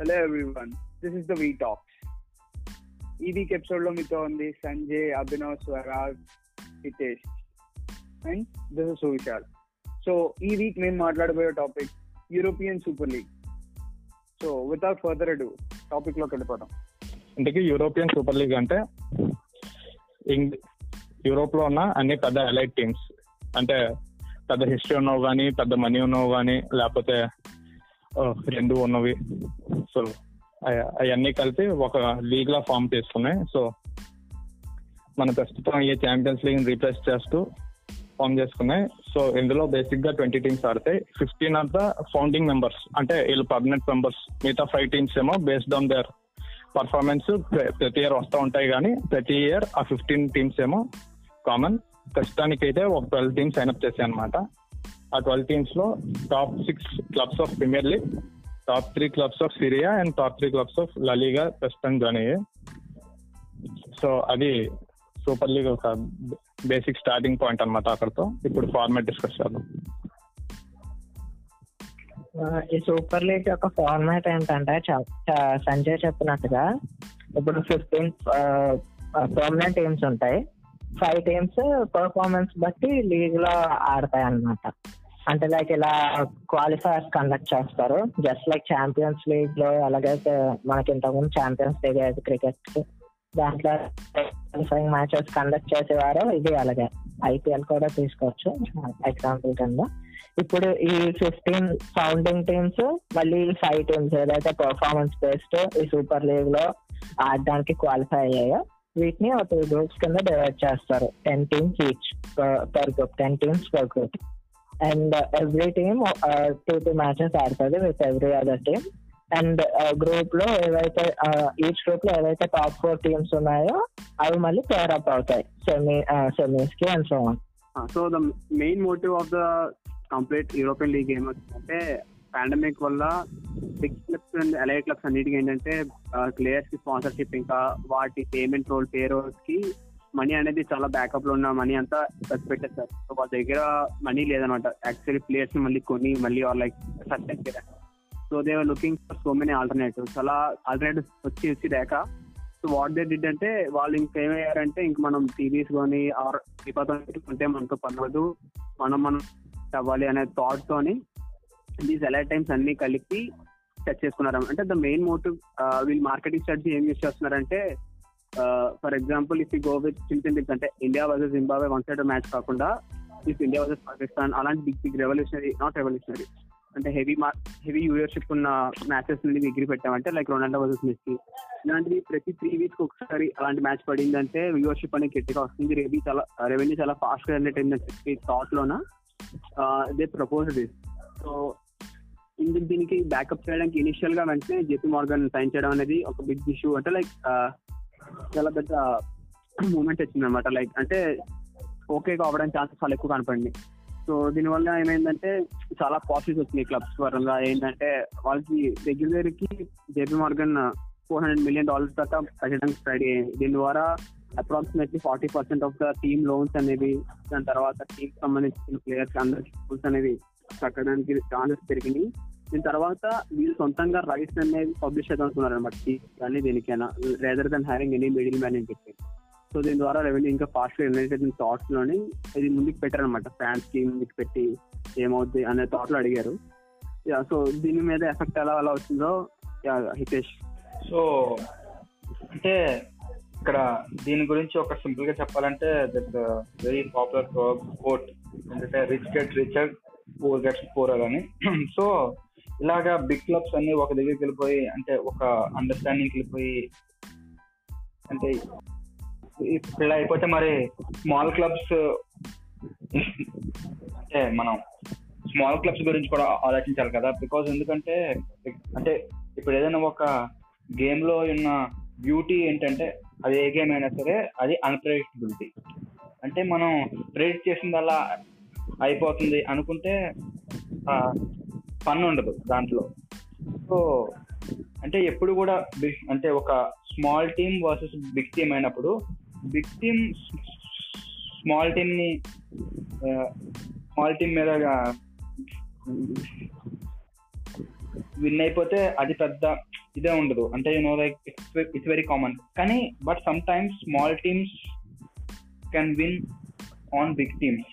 Hello everyone this is the V talks ఈ week ఎపిసోడ్లో మీతో ఉంది Sanjay Abhinav Swaraj Hitesh and this is Suvishal. So ఈ week మేము మాట్లాడబోయే topic European super league so without further ado టాపిక్లోకి వెళ్ళిపోతాం ఇంతకీ యూరోపియన్ సూపర్ లీగ్ అంటే యూరోప్లో ఉన్న అన్ని పెద్ద ఎలైట్ టీమ్స్ అంటే పెద్ద హిస్టరీ ఉన్నవి కానీ పెద్ద మనీ ఉన్నవి కానీ లేకపోతే రెండు ఉన్నవి. సో అవన్నీ కలిపి ఒక లీగ్ లా ఫామ్ చేసుకున్నాయి. సో మన ప్రస్తుతం ఈ ఛాంపియన్స్ లీగ్ రీప్లేస్ చేస్తూ ఫామ్ చేసుకున్నాయి. సో ఇందులో బేసిక్గా twenty teams ఆడతాయి. Fifteen of the founding members అంటే వీళ్ళు పర్మనెంట్ మెంబర్స్ మిగతా ఫైవ్ టీమ్స్ ఏమో బేస్డ్ ఆన్ దేర్ పర్ఫార్మెన్స్ ప్రతి ఇయర్ వస్తూ ఉంటాయి కానీ ప్రతి ఇయర్ ఆ ఫిఫ్టీన్ టీమ్స్ ఏమో కామన్ ప్రస్తుతానికి అయితే ఒక ట్వెల్వ్ టీమ్స్ సైన్అప్ చేశాయి అనమాట ఆ twelve టీమ్స్లో top six clubs of premier league top three clubs of Serie A and top three clubs of La Liga ప్రస్తుతం జాయిన్ అయ్యాయి. సో అది సూపర్ లీగ్ ఒక బేసిక్ స్టార్టింగ్ పాయింట్ అన్నమాట అక్కడతో. ఇప్పుడు ఫార్మాట్ డిస్కస్ చేద్దాం. ఈ సూపర్ లీగ్ యొక్క ఫార్మాట్ ఏంటంటే సంజయ్ చెప్పినట్టుగా ఇప్పుడు ఫిఫ్టీన్ పర్మనెంట్ టీమ్స్ ఉంటాయి. ఫైవ్ టీమ్స్ పర్ఫార్మెన్స్ బట్టి లీగ్లో ఆడతాయి అన్నమాట అంటే లైక్ ఇలా క్వాలిఫైర్స్ కండక్ట్ చేస్తారు. జస్ట్ లైక్ ఛాంపియన్స్ లీగ్లో ఎలాగైతే మనకి ఇంతకుముందు ఛాంపియన్స్ లీగ్ అయితే క్రికెట్ దాంట్లో క్వాలిఫైయింగ్ మ్యాచెస్ కండక్ట్ చేసేవారు. ఇది అలాగే ఐపీఎల్ కూడా తీసుకోవచ్చు. ఎగ్జాంపుల్ కింద. ఇప్పుడు ఈ ఫిఫ్టీన్ ఫౌండింగ్ టీమ్స్ మళ్ళీ ఫైవ్ టీమ్స్ ఏదైతే పర్ఫార్మెన్స్ బేస్డ్ ఈ సూపర్ లీగ్లో ఆడడానికి క్వాలిఫై అయ్యాయో వీటిని ఒక టూ గ్రూప్స్ కింద డివైడ్ చేస్తారు. Ten teams each per group ten teams per group and every team two two matches ఆడుతుంది with every other team and గ్రూప్లో ఏవైతే uh, ఈచ్ గ్రూప్లో ఏవైతే టాప్ ఫోర్ టీమ్స్ ఉన్నాయో అవి మళ్ళీ పేర్ అప్ అవుతాయి. సెమీ సెమీస్ uh, కి and so on so the main motive of the complete European league ఏమంటే పాండమిక్ వల్ల big clubs and elite clubs అన్నిటికీ ఏంటంటే ప్లేయర్స్కి స్పాన్సర్షిప్ ఇంకా వాటి పేమెంట్ రోల్ పే రోల్స్కి మనీ అనేది చాలా బ్యాకప్లో ఉన్న మనీ అంతా ఖర్చు పెట్టేస్తారు సో వాళ్ళ దగ్గర మనీ లేదనమాట. యాక్చువల్లీ ప్లేయర్స్ని మళ్ళీ కొని మళ్ళీ లైక్ సస్టైన్ చేయడానికి so they looking for so many alternatives అలా ఆల్టర్నేటివ్స్ వచ్చి వచ్చి దాకా సో వాట్ దే డిడ్ అంటే వాళ్ళు ఇంకేమయ్యారంటే ఇంక మనం టీవీస్ కొని ఆర్ ఉంటే మనతో పర్లేదు మనం మనం అవ్వాలి అనే థాట్ తోని దీస్ ఎలైట్ టైమ్స్ అన్ని కలిపి సెట్ చేసుకున్నారు అంటే ద మెయిన్ మోటివ్ వీళ్ళు మార్కెటింగ్ స్ట్రాటజీ ఏం యూస్ చేస్తున్నారంటే for example if go with చిన్న చిన్న leagues అంటే India versus Zimbabwe one side match కాకుండా ఇఫ్ ఇండియా వర్సెస్ పాకిస్తాన్ అలాంటి big big revolutionary not revolutionary అంటే హెవీ హెవీ యూయర్షిప్ ఉన్న మ్యాచెస్ నుండి ఎగిరి పెట్టామంటే లైక్ రొనాల్డో వర్సెస్ మెస్సీ ఇలాంటివి ప్రతి త్రీ వీక్స్ ఒకసారి అలాంటి మ్యాచ్ పడిందంటే వ్యూవర్షిప్ అనేది గట్టిగా వస్తుంది. రెవెన్యూ చాలా రెవెన్యూ చాలా ఫాస్ట్గా జనరేట్ అయిందని చెప్పి థాట్ లోన? దే ప్రపోజ్ దిస్ సో ఇందుకు దీనికి బ్యాకప్ చేయడానికి ఇనిషియల్గా వెంటనే జేపీ మార్గన్ సైన్ చేయడం అనేది ఒక బిగ్ ఇష్యూ అంటే లైక్ uh, చాలా పెద్ద మూమెంట్ వచ్చింది అనమాట లైక్ అంటే ఓకే కావడానికి ఛాన్సెస్ చాలా ఎక్కువ కనపడింది. సో దీనివల్ల ఏమైందంటే చాలా పాజిటివ్స్ వచ్చినాయి క్లబ్స్ పరంగా. ఏంటంటే వాళ్ళకి దగ్గర దగ్గరికి JP Morgan four hundred million dollars దాకా పెట్టడానికి రెడీ అయ్యాయి. దీని ద్వారా approximately forty percent of the team loans అనేవి దాని తర్వాత టీమ్ సంబంధించిన ప్లేయర్స్ అందరికి స్కూల్స్ అనేవి కట్టడానికి ఛాన్సెస్ పెరిగినాయి. దీని తర్వాత వీళ్ళు సొంతంగా రైట్స్ అనేది పబ్లిష్ చేద్దాం అనుకున్నారు అనమాట కానీ దీనికైనా rather than hiring any middle man అని చెప్పి సో దీని ద్వారా రెవెన్యూ ఇంకా ఫాస్ట్గా జనరేట్ థాట్స్లోని ఇది ముందుకు పెట్టారనమాట ఫ్యాన్స్కి ముందుకు పెట్టి ఏమవుద్ది అనే థాట్లో అడిగారు. యా సో దీని మీద ఎఫెక్ట్ ఎలా ఎలా వచ్చిందో యా హితేష్. సో అంటే ఇక్కడ దీని గురించి ఒక సింపుల్గా చెప్పాలంటే దట్ వెరీ పాపులర్ కోట్ ఎందుకంటే rich get richer poor gets poor అని. సో ఇలాగా బిగ్ క్లబ్స్ అన్ని ఒక దగ్గరికి వెళ్ళిపోయి అంటే ఒక అండర్స్టాండింగ్ వెళ్ళిపోయి అంటే ఇప్పుడు ఇలా అయిపోతే మరి స్మాల్ క్లబ్స్ అంటే మనం స్మాల్ క్లబ్స్ గురించి కూడా ఆలోచించాలి కదా. బికాజ్ ఎందుకంటే అంటే ఇప్పుడు ఏదైనా ఒక గేమ్లో ఉన్న బ్యూటీ ఏంటంటే అది ఏ గేమ్ అయినా సరే అది అన్ప్రెడిక్టబిలిటీ అంటే మనం ప్రెడిక్ట్ చేసిందల్లా అయిపోతుంది అనుకుంటే ఫన్ ఉండదు దాంట్లో. సో అంటే ఎప్పుడు కూడా బిగ్ అంటే ఒక small team versus big team అయినప్పుడు బిగ్ టీమ్ స్మాల్ టీమ్ని స్మాల్ టీమ్ మీద విన్ అయిపోతే అది పెద్ద ఇదే ఉండదు. అంటే you know like it's it's very common కానీ but sometimes small teams can win on big teams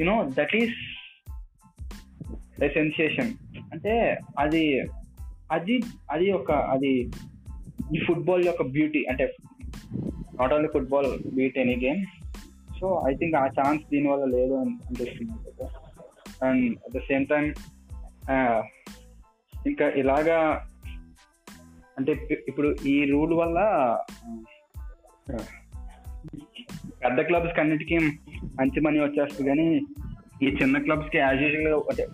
you know that is sensation అంటే అది అది అది ఒక అది ఈ ఫుట్బాల్ యొక్క బ్యూటీ అంటే not only football beat any game so I think ఆ ఛాన్స్ దీనివల్ల లేదు అని అనిపిస్తుంది. And at the same time ఇంకా ఇలాగా అంటే ఇప్పుడు ఈ రూల్ వల్ల పెద్ద క్లబ్స్ అన్నిటికీ మంచి మనీ వచ్చేస్తుంది. కానీ ఈ చిన్న క్లబ్స్కి యాజ్ యూజువల్గా అంటే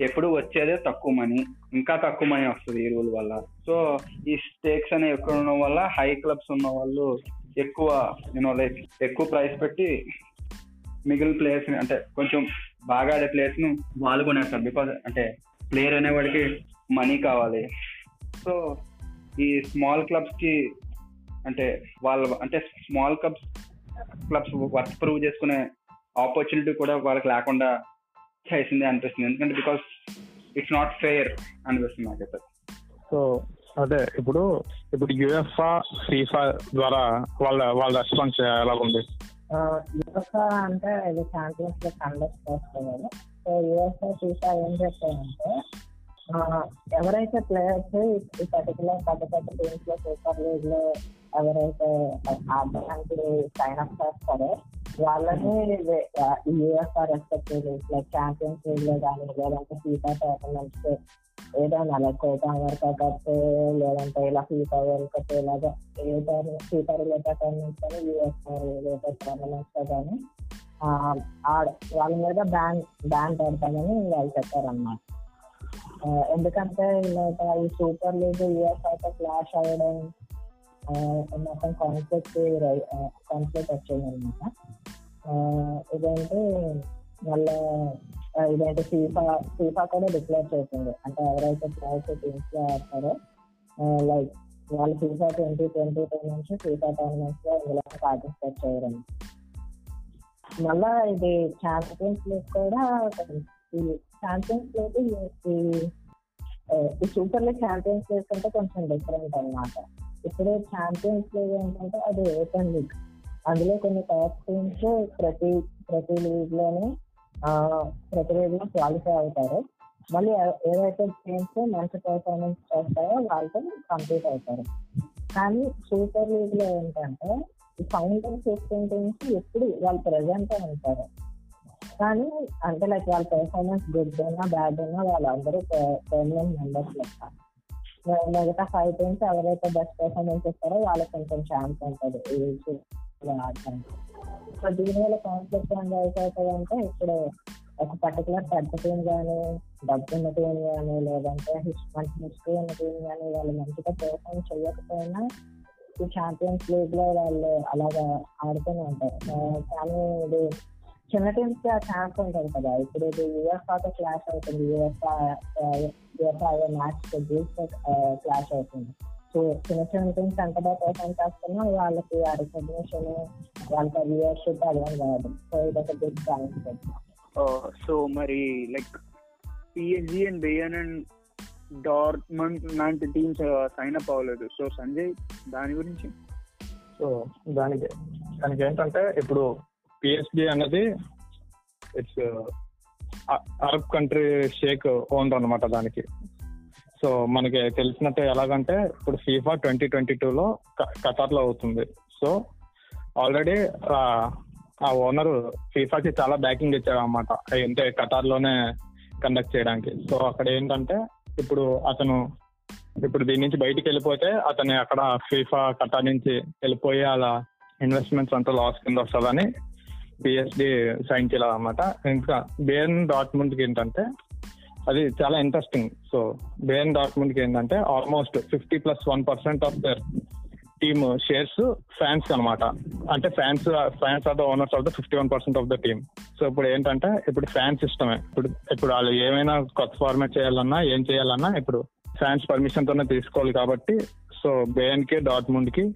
ఎప్పుడు వచ్చేదే తక్కువ మనీ ఇంకా తక్కువ మనీ వస్తుంది ఈ రూల్ వల్ల. సో ఈ స్టేక్స్ అనేవి ఎక్కువ ఉండడం వల్ల హై క్లబ్స్ ఉన్న వాళ్ళు ఎక్కువ నేను లైక్ ఎక్కువ ప్రైస్ పెట్టి మిగిలిన ప్లేయర్స్ అంటే కొంచెం బాగా ఆడే ప్లేయర్స్ను వాళ్ళు కొనేస్తారు. బికాజ్ అంటే ప్లేయర్ అనేవాడికి మనీ కావాలి. సో ఈ స్మాల్ క్లబ్స్కి అంటే వాళ్ళ అంటే small clubs clubs work prove చేసుకునే ఆపర్చునిటీ కూడా వాళ్ళకి లేకుండా చేసింది అనిపిస్తుంది. ఎందుకంటే బికాస్ ఇట్స్ నాట్ ఫెయిర్ అనిపిస్తుంది నాకైతే. సో అదే ఇప్పుడు ఇప్పుడు యుఎఫ్ఆ ఫీఫా ద్వారా వాళ్ళ వాళ్ళ రెస్పాన్స్ ఎలా ఉంది అంటే ఇది ఛాంపియన్స్ లీగ్ కండక్ట్ చేస్తారు కదా సో యుఎస్ఆ ఫీఫా ఏం ఆ, ఎవరైతే ప్లేయర్స్ ఈ పర్టికులర్ పెద్ద పెద్ద టీమ్స్లో సూపర్ లీగ్లో ఎవరైతే ఆడడానికి సైన్ అప్ చేస్తారో వాళ్ళని యుఎస్ఆర్ రెస్పెక్టివ్ లైక్ ఛాంపియన్స్ లీగ్లో కానీ లేదంటే ఫీఫా టోర్నమెంట్స్ ఏదైనా లైక్ కోటా అమెరికా కప్ లేదంటే ఇలా ఫీఫా వరల్డ్ కప్ ఇలాగా ఏ టోర్నమెంట్ ఫీఫా రిలేటెడ్ టోర్నమెంట్స్ కానీ యూఎస్ఆర్ రిలేటెడ్ టోర్నమెంట్స్లో కానీ ఆడ- వాళ్ళ మీద బ్యాన్ బ్యాన్ పెడతామని వాళ్ళు చెప్పారన్నమాట. ఎందుకంటే ఈ సూపర్ లీగ్ యూఎస్ఆర్తో క్లాష్ అవ్వడం మొత్తం కాన్సెప్ట్ కాన్సెప్ట్ వచ్చాయి అనమాట ఇదంటే మళ్ళీ ఇదంటే ఫీఫా ఫీఫా కూడా డిక్లేర్ చేసింది. అంటే ఎవరైతే ప్లేయర్స్ టీమ్స్లో ఆడతారో లైక్ వాళ్ళు ఫీఫా ట్వంటీ ట్వంటీ టూ నుంచి ఫీఫా టోర్నమెంట్స్లో ఇందులో పార్టిసిపేట్ చేయడం మళ్ళా ఇది ఛాంపియన్స్ లీగ్ కూడా ఈ ఛాంపియన్స్ లీగ్ ఈ ఈ సూపర్ లీగ్ ఛాంపియన్స్ లీగ్ కంటే కొంచెం డిఫరెంట్ అన్నమాట. ఇప్పుడు ఛాంపియన్స్ లీగ్ ఏంటంటే అది ఓపెన్ లీగ్ అందులో కొన్ని టాప్ టీమ్స్ ప్రతి ప్రతి లీగ్లోని ప్రతి లీగ్లో క్వాలిఫై అవుతారు. మళ్ళీ ఏదైతే ఏవైతే టీమ్స్ మంచి పర్ఫార్మెన్స్ చేస్తాయో వాళ్ళతో కంప్లీట్ అవుతారు. కానీ సూపర్ లీగ్లో ఏంటంటే ఫైనల్ ఫిఫ్టీన్ టీమ్స్ ఎప్పుడు వాళ్ళు ప్రజెంట్ ఉంటారు. కానీ అంటే లైక్ వాళ్ళ పెర్ఫార్మెన్స్ గుడ్ అయినా బ్యాడ్ అయినా వాళ్ళందరూ పర్మనెంట్ మెంబర్స్ లెక్క మిగతా ఫైవ్ టీమ్స్ ఎవరైతే బెస్ట్ పర్ఫార్మెన్స్ ఇస్తారో వాళ్ళకి కొంచెం ఛాన్స్ ఉంటుంది. ఈ సూపర్ ఆడటానికి సో దీనివల్ల కాన్ఫ్లిక్ట్ ఏం అవుతుందంటే ఇప్పుడు ఒక పర్టికులర్ పెద్ద టీం కానీ డబ్బు ఉన్న టీం కానీ లేదంటే మంచి హిస్టరీ ఉన్న టీం కానీ వాళ్ళు మంచిగా పెర్ఫార్మ్ చేయకపోయినా ఈ ఛాంపియన్స్ లీగ్లో వాళ్ళు అలాగా ఆడుతూనే ఉంటారు. కానీ ఇది చిన్న టీమ్స్కి ఆ ఛాన్స్ ఉంటుంది కదా. ఇప్పుడు ఇది యూఎఫ్ఆతో క్లాష్ అవుతుంది. UEFA UEFA match schedules clash అవుతుంది. సో చిన్న చిన్న టీమ్స్ ఎంత బాగా చేస్తున్నా వాళ్ళకి ఆ రికగ్నిషన్ వాళ్ళకి వ్యూవర్షిప్ అదేం కాదు. సో ఇది ఒక బిగ్ ఛాన్స్ సో మరి like PSG and Bayern and Dortmund లాంటి టీమ్స్ సైన్ అప్ అవ్వలేదు. సో సంజయ్ దాని గురించి? సో దానికి దానికి ఏంటంటే ఇప్పుడు పిఎస్బి అనేది it's Arab country sheikh owner అనమాట దానికి. సో మనకి తెలిసినట్టు ఎలాగంటే ఇప్పుడు ఫీఫా ట్వంటీ ట్వంటీ టూలో ఖతార్లో అవుతుంది. సో ఆల్రెడీ ఆ ఓనర్ ఫీఫాకి చాలా బ్యాకింగ్ ఇచ్చారు అనమాట అంటే ఖతార్లోనే కండక్ట్ చేయడానికి. సో అక్కడ ఏంటంటే ఇప్పుడు అతను ఇప్పుడు దీని నుంచి బయటికి వెళ్ళిపోతే అతని అక్కడ ఫీఫా ఖతార్ నుంచి వెళ్ళిపోయి అలా ఇన్వెస్ట్మెంట్స్ అంతా లాస్ కింద వస్తుందని పిహెచ్డి సైన్ చేయాలన్నమాట. ఇంకా బేన్ డాట్ముండ్కి ఏంటంటే అది చాలా ఇంట్రెస్టింగ్ సో బేన్ డాట్ముండ్కి ఏంటంటే almost fifty plus one percent of their team shares fans అన్నమాట. అంటే fans fans of the owners of the fifty one percent of the team so ఇప్పుడు ఏంటంటే ఇప్పుడు ఫ్యాన్స్ ఇష్టమే. ఇప్పుడు ఇప్పుడు వాళ్ళు ఏమైనా కొత్త ఫార్మాట్ చేయాలన్నా ఏం చేయాలన్నా ఇప్పుడు ఫ్యాన్స్ పర్మిషన్ తోనే తీసుకోవాలి కాబట్టి సో బేఎన్ డాట్ డాట్ముండ్కి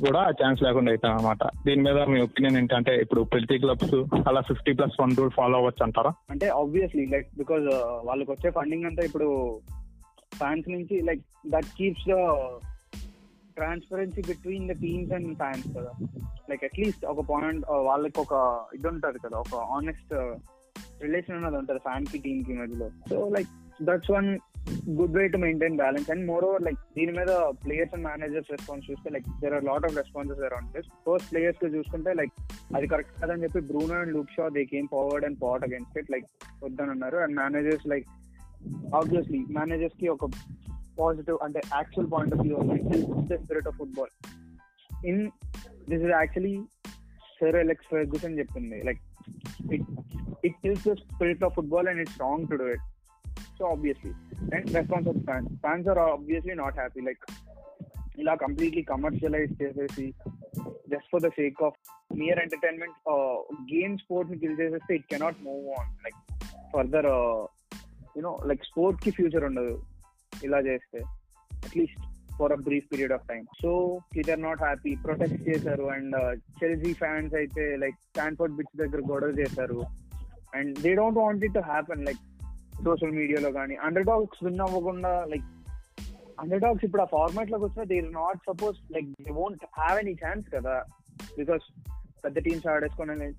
కూడా ఛాన్స్ లేకుండా అవుతాం అనమాట దీని మీద మీ ఒపీనియన్ ఏంటంటే ఇప్పుడు ప్రతి క్లబ్స్ అలా fifty plus one rule follow అవ్వచ్చు అంటారా? అంటే ఆబ్వియస్లీ లైక్ బికాస్ వాళ్ళకి వచ్చే ఫండింగ్ అంతా ఇప్పుడు ఫ్యాన్స్ నుంచి like that keeps the transparency between the teams and fans కదా. లైక్ అట్లీస్ట్ ఒక పాయింట్ uh, వాళ్ళకి ఒక ఇది ఉంటుంది కదా ఒక ఆనెస్ట్ రిలేషన్ అనేది ఉంటుంది ఫ్యాన్కి టీమ్కి మధ్యలో. So like that's one good way to maintain balance and moreover like దీని మీద ప్లేయర్స్ అండ్ మేనేజర్స్ రెస్పాన్స్ చూస్తే like there are lot of responses around this first ప్లేయర్స్కి చూసుకుంటే లైక్ అది కరెక్ట్ కాదని చెప్పి Bruno and Luke Shaw they came forward and put against it like వద్దనన్నారు. And managers like obviously మేనేజర్స్కి ఒక positive అంటే actual point of view the spirit of football in this is actually sir Alex Ferguson చెప్పింది. Like it it kills the spirit of football and it's wrong to do it so obviously and response of fans fans are obviously not happy like ఇలా completely commercialize చేసేసి just for the sake of mere entertainment game స్పోర్ట్ని kill చేసేస్తే it cannot move on like further you know like స్పోర్ట్కి future ఉండదు ఇలా చేస్తే at least for a brief period of time so it are not happy protest చేశారు. And Chelsea fans అయితే like Stanford bitch దగ్గర గొడవ చేశారు. And they don't want it to happen like social మీడియాలో కానీ అండర్ డాగ్స్ విన్ అవ్వకుండా like underdogs ఇప్పుడు ఆ ఫార్మాట్లోకి వచ్చినా they not suppose like they won't have any chance కదా. బికాస్ పెద్ద teams ఆడేసుకొని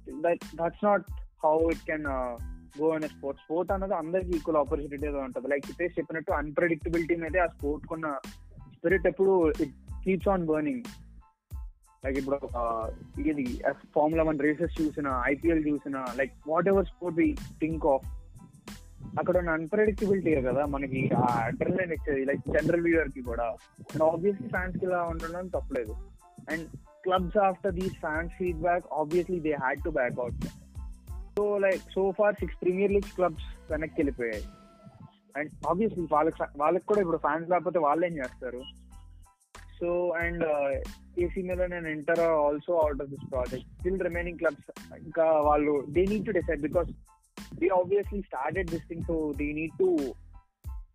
that's not how it can go అనే స్పోర్ట్ స్పోర్ట్ అన్నది అందరికి ఈక్వల్ ఆపర్చునిటీ ఉంటుంది. లైక్ ఇప్పేసి చెప్పినట్టు అన్ప్రెడిక్టబిలిటీ మీదే ఆ స్పోర్ట్ కొన్న స్పిరిట్ ఎప్పుడు it keeps on burning like ఇప్పుడు uh, ఇది ఫార్ములా వన్ రేసెస్ చూసిన ఐపీఎల్ చూసిన like whatever sport we think of అక్కడ ఉన్న అన్ప్రెడిక్టబిలిటీ కదా మనకి ఆ అడ్రలైన్ ఇచ్చేది లైక్ జనరల్ వ్యూవర్కి కూడా. అండ్ ఆబ్వియస్లీ ఫ్యాన్స్కి ఇలా ఉండడం తప్పలేదు. And clubs after these fans feedback obviously they had to back out so like so far six Premier League clubs వెనక్కి వెళ్ళిపోయాయి. అండ్ ఆబ్వియస్లీ వాళ్ళకి వాళ్ళకి కూడా ఇప్పుడు ఫ్యాన్స్ లేకపోతే వాళ్ళు ఏం చేస్తారు? So and AC Milan and Inter also out of this project still remaining clubs ఇంకా వాళ్ళు they need to decide because they obviously started this thing, so they need to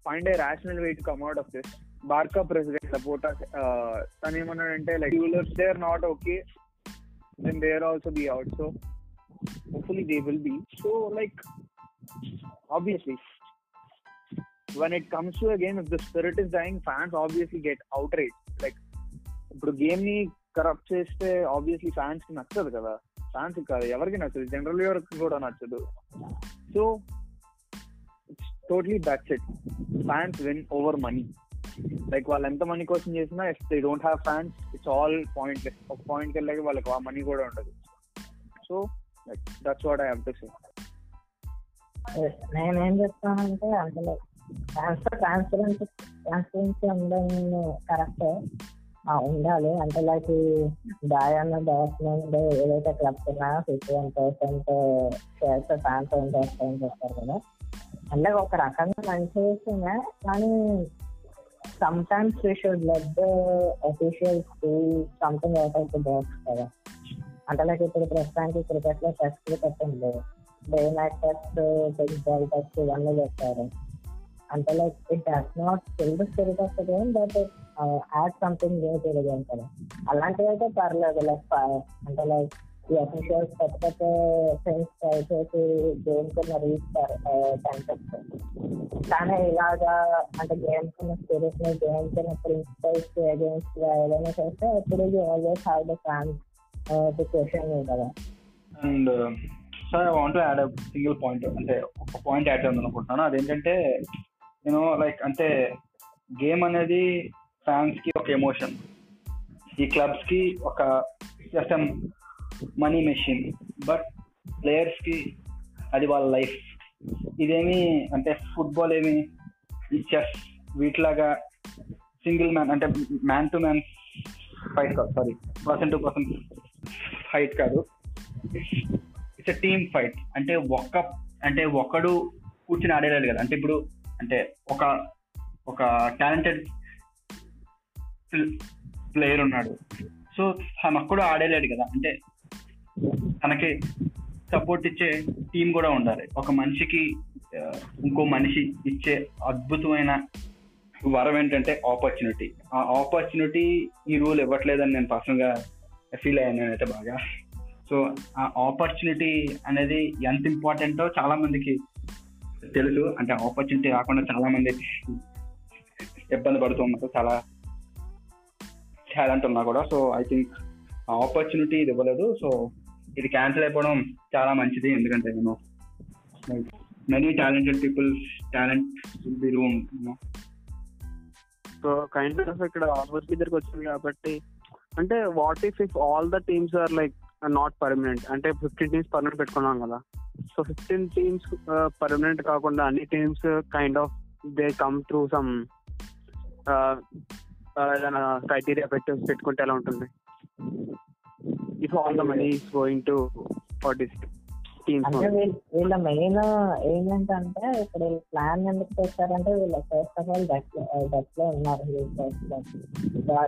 find a rational way to come out of this. Barca president Laporta, uh, తను ఏమన్నాడంటే like rulers they are not okay then they are also be out so hopefully they will be so like obviously when it comes to a game if the spirit is dying fans obviously get outraged like ఇప్పుడు game ని corrupt చేస్తే obviously fans కి నచ్చదు కదా fans కాదు ఎవరికి నచ్చదు. General ఎవరికి కూడా నచ్చదు. So it's totally that's it fans win over money like వాళ్ళు ఎంత మనీ కోసం చేసినా if they don't have fans it's all point ఒక పాయింట్ వెళ్ళాక వాళ్ళకి ఆ మనీ కూడా ఉండదు. So that's what I have to say నేనేం చెప్తానంటే అందులో ట్రాన్స్ఫర్ ట్రాన్స్పరెన్సీ ట్రాన్స్పరెన్సీ ఉండడం కరెక్టే ఉండాలి. అంటే లైక్ డయాన్ డాక్యుమెంట్ ఏదైతే క్లబ్స్ ఉన్నాయో fifty one percent shares fans ఏం చెప్తారు కదా. అంటే ఒక రకంగా మంచి విషయమే. కానీ sometimes we should let the officials do something out of the box కదా. అంటే లైక్ ఇప్పుడు ప్రస్తుతానికి క్రికెట్లో టెస్ట్ క్రికెట్ ఉంది day night test big ball test ఇవన్నీ చేస్తారు. అంటే like it does not fill the spirit of the game but add something new to the game కదా. అలాంటివి అయితే పర్లేదు లైక్ అంటే లైక్ ఈ అఫీషియల్స్ కొత్త కొత్త థింగ్స్ ట్రై చేసి గేమ్ కింద రీచ్ కానీ ఇలాగా అంటే గేమ్ కింద స్పిరిట్ని గేమ్ కింద ప్రిన్సిపల్స్ అగేన్స్ట్గా ఏదైనా చేస్తే అప్పుడు always have the fan to question కదా. And sir I want add single point అంటే ఒక పాయింట్ యాడ్ చేద్దాం అనుకుంటున్నాను. అదేంటంటే యూనో లైక్ అంటే గేమ్ అనేది ఫ్యాన్స్కి ఒక ఎమోషన్. ఈ క్లబ్స్కి ఒక జస్ట్ మనీ మెషిన్. బట్ ప్లేయర్స్కి అది వాళ్ళ లైఫ్. ఇదేమి అంటే ఫుట్బాల్ ఏమి ఈ చెస్ వీటిలాగా సింగిల్ మ్యాన్ అంటే మ్యాన్ టు మ్యాన్ ఫైట్ కాదు sorry person to person fight కాదు. It's a team fight. అంటే ఒక్క అంటే ఒక్కడు కూర్చుని ఆడేలేదు కదా. అంటే ఇప్పుడు అంటే ఒక ఒక టాలెంటెడ్ ప్లేయర్ ఉన్నాడు. సో తన కూడా ఆడేలేడు కదా. అంటే తనకి సపోర్ట్ ఇచ్చే టీం కూడా ఉండాలి. ఒక మనిషికి ఇంకో మనిషి ఇచ్చే అద్భుతమైన వరం ఏంటంటే ఆపర్చునిటీ ఆ ఆపర్చునిటీ ఈ రూల్ ఇవ్వట్లేదని నేను పర్సనల్గా ఫీల్ అయ్యాను నేనైతే బాగా. సో ఆ ఆపర్చునిటీ అనేది ఎంత ఇంపార్టెంటో చాలా మందికి తెలుసు. అంటే ఆపర్చునిటీ రాకుండా చాలా మంది ఇబ్బంది పడుతున్నారు చాలా టాలెంట్ ఉన్నా కూడా సో ఐ థింక్ ఆపర్చునిటీ ఇది ఇవ్వలేదు. సో ఇది క్యాన్సిల్ అయిపోవడం చాలా మంచిది. ఎందుకంటే నేను many talented people talent will be room so kind of ఇక్కడ ఆల్మోస్ట్ దగ్గరికి వచ్చింది కాబట్టి అంటే what if if all the teams are like not permanent అంటే ఫిఫ్టీన్ టీమ్స్ పర్మనెంట్ పెట్టుకున్నాం కదా. సో ఫిఫ్టీన్ టీమ్స్ పర్మనెంట్ కాకుండా అన్ని teams kind of they come through some ఏదైనా క్రైటీరియా పెట్టి పెట్టుకుంటే ఎలా ఉంటుంది? If all the money is going to for this teams అంటే వీళ్ళ మెయిన్ ఏంటంటే ఇప్పుడు ప్లాన్ ఎందుకు చేస్తారంటే వీళ్ళు ఫస్ట్ ఆఫ్ ఆల్ డెట్ డెట్లో ఉన్నారు.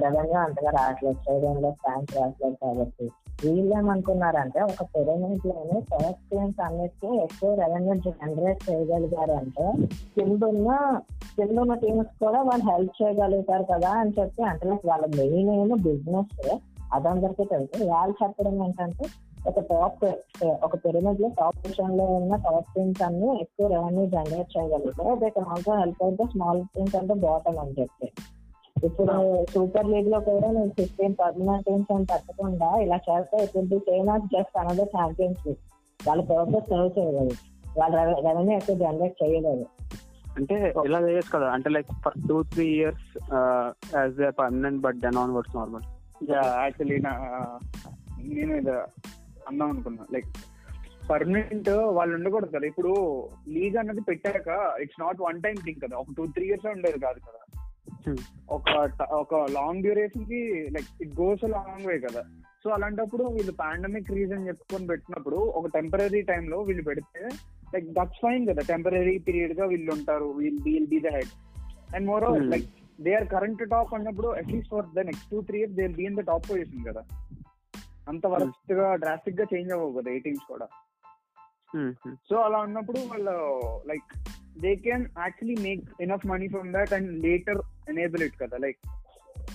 రెవెన్యూ అంతగా రావట్లేదు. స్టేడియంలో ఫ్యాన్స్ రావట్లేదు కాబట్టి. వీళ్ళు ఏమనుకున్నారంటే ఒక పిరమిడ్లోని ఫస్ట్ టీమ్స్ అన్నిటికీ ఎక్కువ రెవెన్యూ జనరేట్ చేయగలిగారు అంటే కింద ఉన్న కింద ఉన్న టీమ్స్ కూడా వాళ్ళు హెల్ప్ చేయగలుగుతారు కదా అని చెప్పి అంటే వాళ్ళ మెయిన్ ఏమో బిజినెస్ అదందరికీ తెలుసు. వాళ్ళు చెప్పడం ఏంటంటే ఒక టాప్ ఒక పిరమిడ్లో టాప్ పొజిషన్లో ఉన్న టాప్ టీమ్స్ అన్ని ఎక్కువ రెవెన్యూ జనరేట్ చేయగలుగుతారు they can also help out the small teams అంటే బాటమ్ అని చెప్పి. ఇప్పుడు సూపర్ లీగ్లో కూడా నేను ఫిఫ్టీన్ పర్మనెంట్ టీమ్స్ అని పెట్టకుండా ఇలా చేస్తే it will be same as just another Champions League. వాళ్ళ పర్పస్ సర్వ్ చేయలేదు. వాళ్ళ రెవెన్యూ ఎక్కువ జనరేట్ చేయలేదు. అంటే ఇలా చేయొచ్చు కదా. అంటే like for two three years as a permanent but then onwards normal actually నా నేను ఇది అందాం అనుకున్నా. లైక్ పర్మనెంట్ వాళ్ళు ఉండకూడదు కదా. ఇప్పుడు లీగ్ అన్నది పెట్టాక it's not one time thing కదా. ఒక టూ త్రీ ఇయర్స్ ఉండేది కాదు కదా. ఒక ట- ఒక long డ్యూరేషన్కి like it goes long way కదా. సో అలాంటప్పుడు వీళ్ళు పాండమిక్ రీజన్ చెప్పుకొని పెట్టినప్పుడు ఒక టెంపరీ లో వీళ్ళు పెడితే లైక్ దట్స్ ఫైన్ కదా. టెంపరీ పీరియడ్గా వీళ్ళు ఉంటారు we'll we'll be the head and more Hmm. Like they are current top అన్నప్పుడు at least for the next two three years they be in the top position కదా. అంత వరస్ట్గా డ్రాస్టిక్గా change అవ్వవు కదా టీమ్స్ కూడా. సో అలా ఉన్నప్పుడు వాళ్ళు like they can actually make enough money from that and later enable it కదా లైక్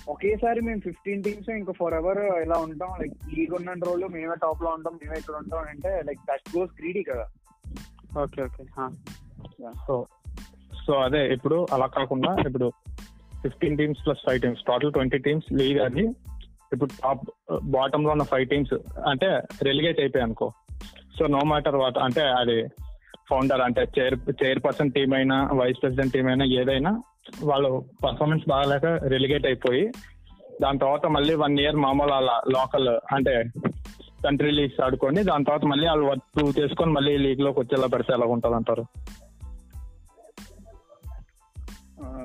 ఒకేసారి మేము ఫిఫ్టీన్ టీమ్స్ ఇంకా ఫర్ ఎవర్ ఇలా ఉంటాం లైక్ లీగ్ ఉన్న రోజులు మేమే టాప్లో ఉంటాం మేమే ఇక్కడ ఉంటాం అంటే లైక్ దట్ గోస్ గ్రీడీ కదా. ఓకే ఓకే సో సో అదే ఇప్పుడు అలా కాకుండా ఇప్పుడు fifteen teams plus five teams total twenty teams league అది ఇప్పుడు టాప్ బాటమ్లో ఉన్న ఫైవ్ టీమ్స్ అంటే రెలిగేట్ అయిపోయాయి అనుకో. సో నో మ్యాటర్ వాట్ అంటే అది ఫౌండర్ అంటే చైర్ చైర్ పర్సన్ టీం అయినా వైస్ ప్రెసిడెంట్ టీం అయినా ఏదైనా వాళ్ళు పర్ఫార్మెన్స్ బాగాలేక రెలిగేట్ అయిపోయి దాని తర్వాత మళ్ళీ వన్ ఇయర్ మామూలు అలా లోకల్ అంటే కంట్రీ లీగ్స్ ఆడుకొని దాని తర్వాత మళ్ళీ వాళ్ళు వర్క్ ప్రూవ్ చేసుకొని మళ్ళీ లీగ్లోకి వచ్చేలా పెడితే ఎలా ఉంటుంది అంటారు?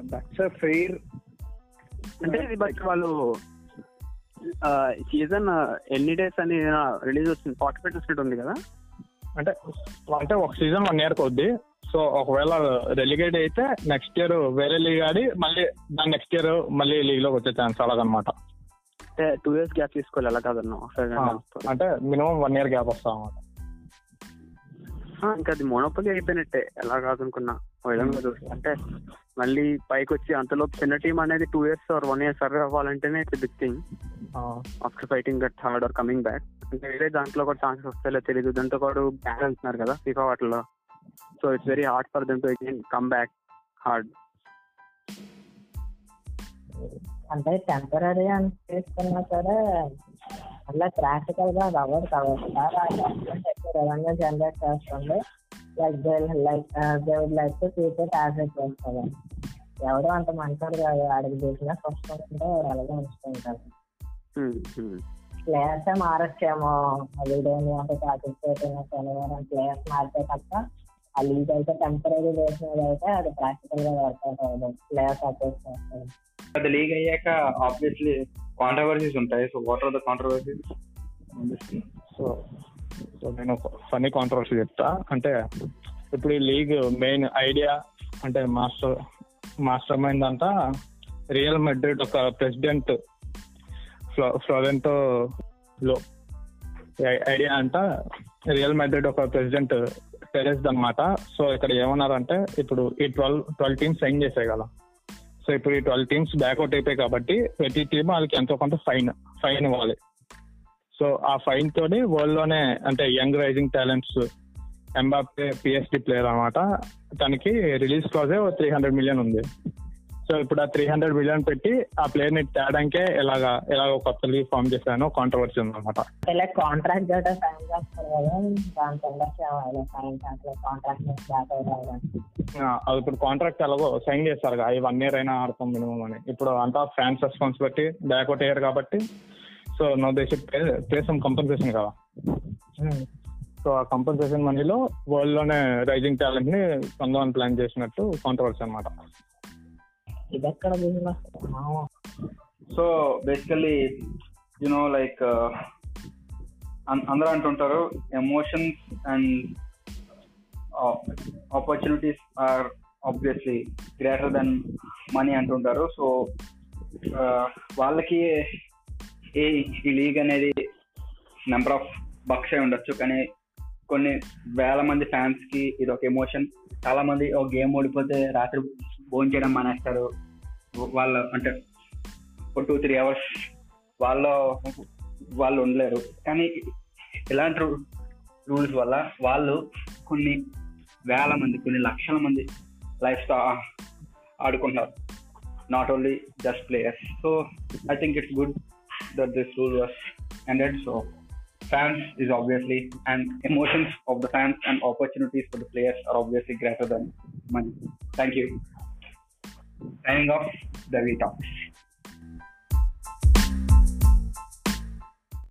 దట్స్ అ ఫెయిర్ అంటే ఇది బట్ వాళ్ళు సీజన్ ఎన్ని డేస్ అని రిలీజ్ వచ్చింది ఫార్టీ ఫైవ్ డేస్ ఉంది కదా? అంటే అంటే ఒక సీజన్ వన్ ఇయర్ కొద్ది. సో ఒకవేళ రెలిగేట్ అయితే నెక్స్ట్ ఇయర్ వేరే లీగ్ ఆడి మళ్ళీ దాని నెక్స్ట్ ఇయర్ మళ్ళీ లీగ్లోకి వచ్చే ఛాన్స్ అలాగనమాట అంటే టూ ఇయర్స్ గ్యాప్ తీసుకోవాలి ఎలా కాదన్నా. అంటే మినిమం వన్ ఇయర్ గ్యాప్ వస్తాం అన్నమాట. ఇంకా అది మోనోపలి అయిపోయినట్టే. ఎలా కాదనుకున్నా. విధంగా చూస్తే. అంటే మళ్ళీ పైకి వచ్చి అంతలోపు చిన్న టీం అనేది two years or one year survive అవ్వాలంటేనే it's big thing after fighting that hard or coming back వేరే దాంట్లో కూడా ఛాన్సెస్ వస్తాయో తెలియదు దాంతో కూడా బ్యాన్ అంటున్నారు కదా ఫీఫా వాటిలో so it's very hard for them to again come back hard అంటే టెంపరీ అని తీసుకున్నా సరే అలా ప్రాక్టికల్గా అది అవ్వదు కాబట్టి రెవెన్యూ జనరేట్ చేస్తుంది. Like they like they would like to as it వస్తుంది ఎవడో అంత మంచోడు కాదు ఆడికి బిజినెస్ వస్తుంటే అలాగే ఉంచుతుంటారు ప్లేయర్స్ మారచ్చేమో వీడేమి అంటే పార్టిసిపేట్ శనివారం ప్లేయర్స్ మారితే తప్ప ఆ లీగ్ అయితే టెంపరీ బేస్ మీద అయితే అది ప్రాక్టికల్గా వర్కౌట్ అవ్వదు. ప్లేయర్స్ అపోజ్ చేస్తారు అది లీగ్ అయ్యాక ఆబ్వియస్లీ కాంట్రవర్సీస్ ఉంటాయి. So what are the controversies so so నేను ఫన్నీ కాంట్రవర్సీ చెప్తా. అంటే ఇప్పుడు ఈ లీగ్ మెయిన్ ఐడియా అంటే మాస్టర్ మాస్టర్ మైండ్ అంతా రియల్ మెడ్రిడ్ ఒక ప్రెసిడెంట్ ఫ్లోరెంటో లో ఐడియా అంట రియల్ మెడ్రిడ్ ఒక ప్రెసిడెంట్ టెరెస్ అనమాట సో ఇక్కడ ఏమన్నారంటే ఇప్పుడు ఈ ట్వెల్వ్ ట్వెల్వ్ టీమ్స్ సైన్ చేసాయి కదా. సో ఇప్పుడు ఈ ట్వెల్వ్ టీమ్స్ బ్యాక్అవుట్ అయిపోయాయి కాబట్టి ప్రతి టీమ్ వాళ్ళకి ఎంతో కొంత ఫైన్ ఫైన్ ఇవ్వాలి. సో ఆ ఫైన్ తోని వరల్డ్లోనే అంటే young rising talents Mbappe PSG player అనమాట తనకి రిలీజ్ క్లాజే త్రీ హండ్రెడ్ మిలియన్ ఉంది. సో ఇప్పుడు ఆ త్రీ హండ్రెడ్ మిలియన్ పెట్టి ఆ ప్లేయర్ని తేడానికే ఇలాగా ఇలాగ కొత్త లీగ్ ఫామ్ చేశాను కాంట్రవర్సీ ఉందన్నమాట. ఇలా కాంట్రాక్ట్ గట్రా సైన్ చేస్తారు కదా దాని కింద సైన్ అట్లా కాంట్రాక్ట్ బ్యాక్ అవుతారు ఆ, అది ఇప్పుడు కాంట్రాక్ట్ ఎలాగో సైన్ చేస్తారు కదా వన్ ఇయర్ అయినా ఆడతాం మినిమం అని. ఇప్పుడు అంతా ఫ్యాన్స్ రెస్పాన్స్ బట్టి బ్యాక్అవుట్ అయ్యారు కాబట్టి so no they should pay pay some compensation కదా. సో ఆ కంపెన్సేషన్ మనీలో వరల్డ్లోనే రైజింగ్ టాలెంట్ని పొందామని ప్లాన్ చేసినట్టు కాంట్రవర్సీ అనమాట ఇది సో బేసికల్లీ యునో లైక్ అందరూ అంటుంటారు emotions and opportunities are obviously greater then money అంటుంటారు. సో uh, వాళ్ళకి ఏ ఈ లీగ్ అనేది నెంబర్ ఆఫ్ బక్స్ అయి ఉండొచ్చు. కానీ కొన్ని వేల మంది ఫ్యాన్స్కి ఇది ఒక ఎమోషన్ చాలా మంది ఒక గేమ్ ఓడిపోతే రాత్రి భోంచడం మానేస్తారు. వాళ్ళ అంటే ఒక టూ త్రీ అవర్స్ వాళ్ళ వాళ్ళు ఉండలేరు. కానీ ఇలాంటి రూల్స్ వల్ల వాళ్ళు కొన్ని వేల మంది కొన్ని లక్షల మంది లైఫ్ ఆడుకుంటారు not only just players so I think it's good that this rule was and so fans is obviously and emotions of the fans and opportunities for the players are obviously greater then money thank you signing off. The we talks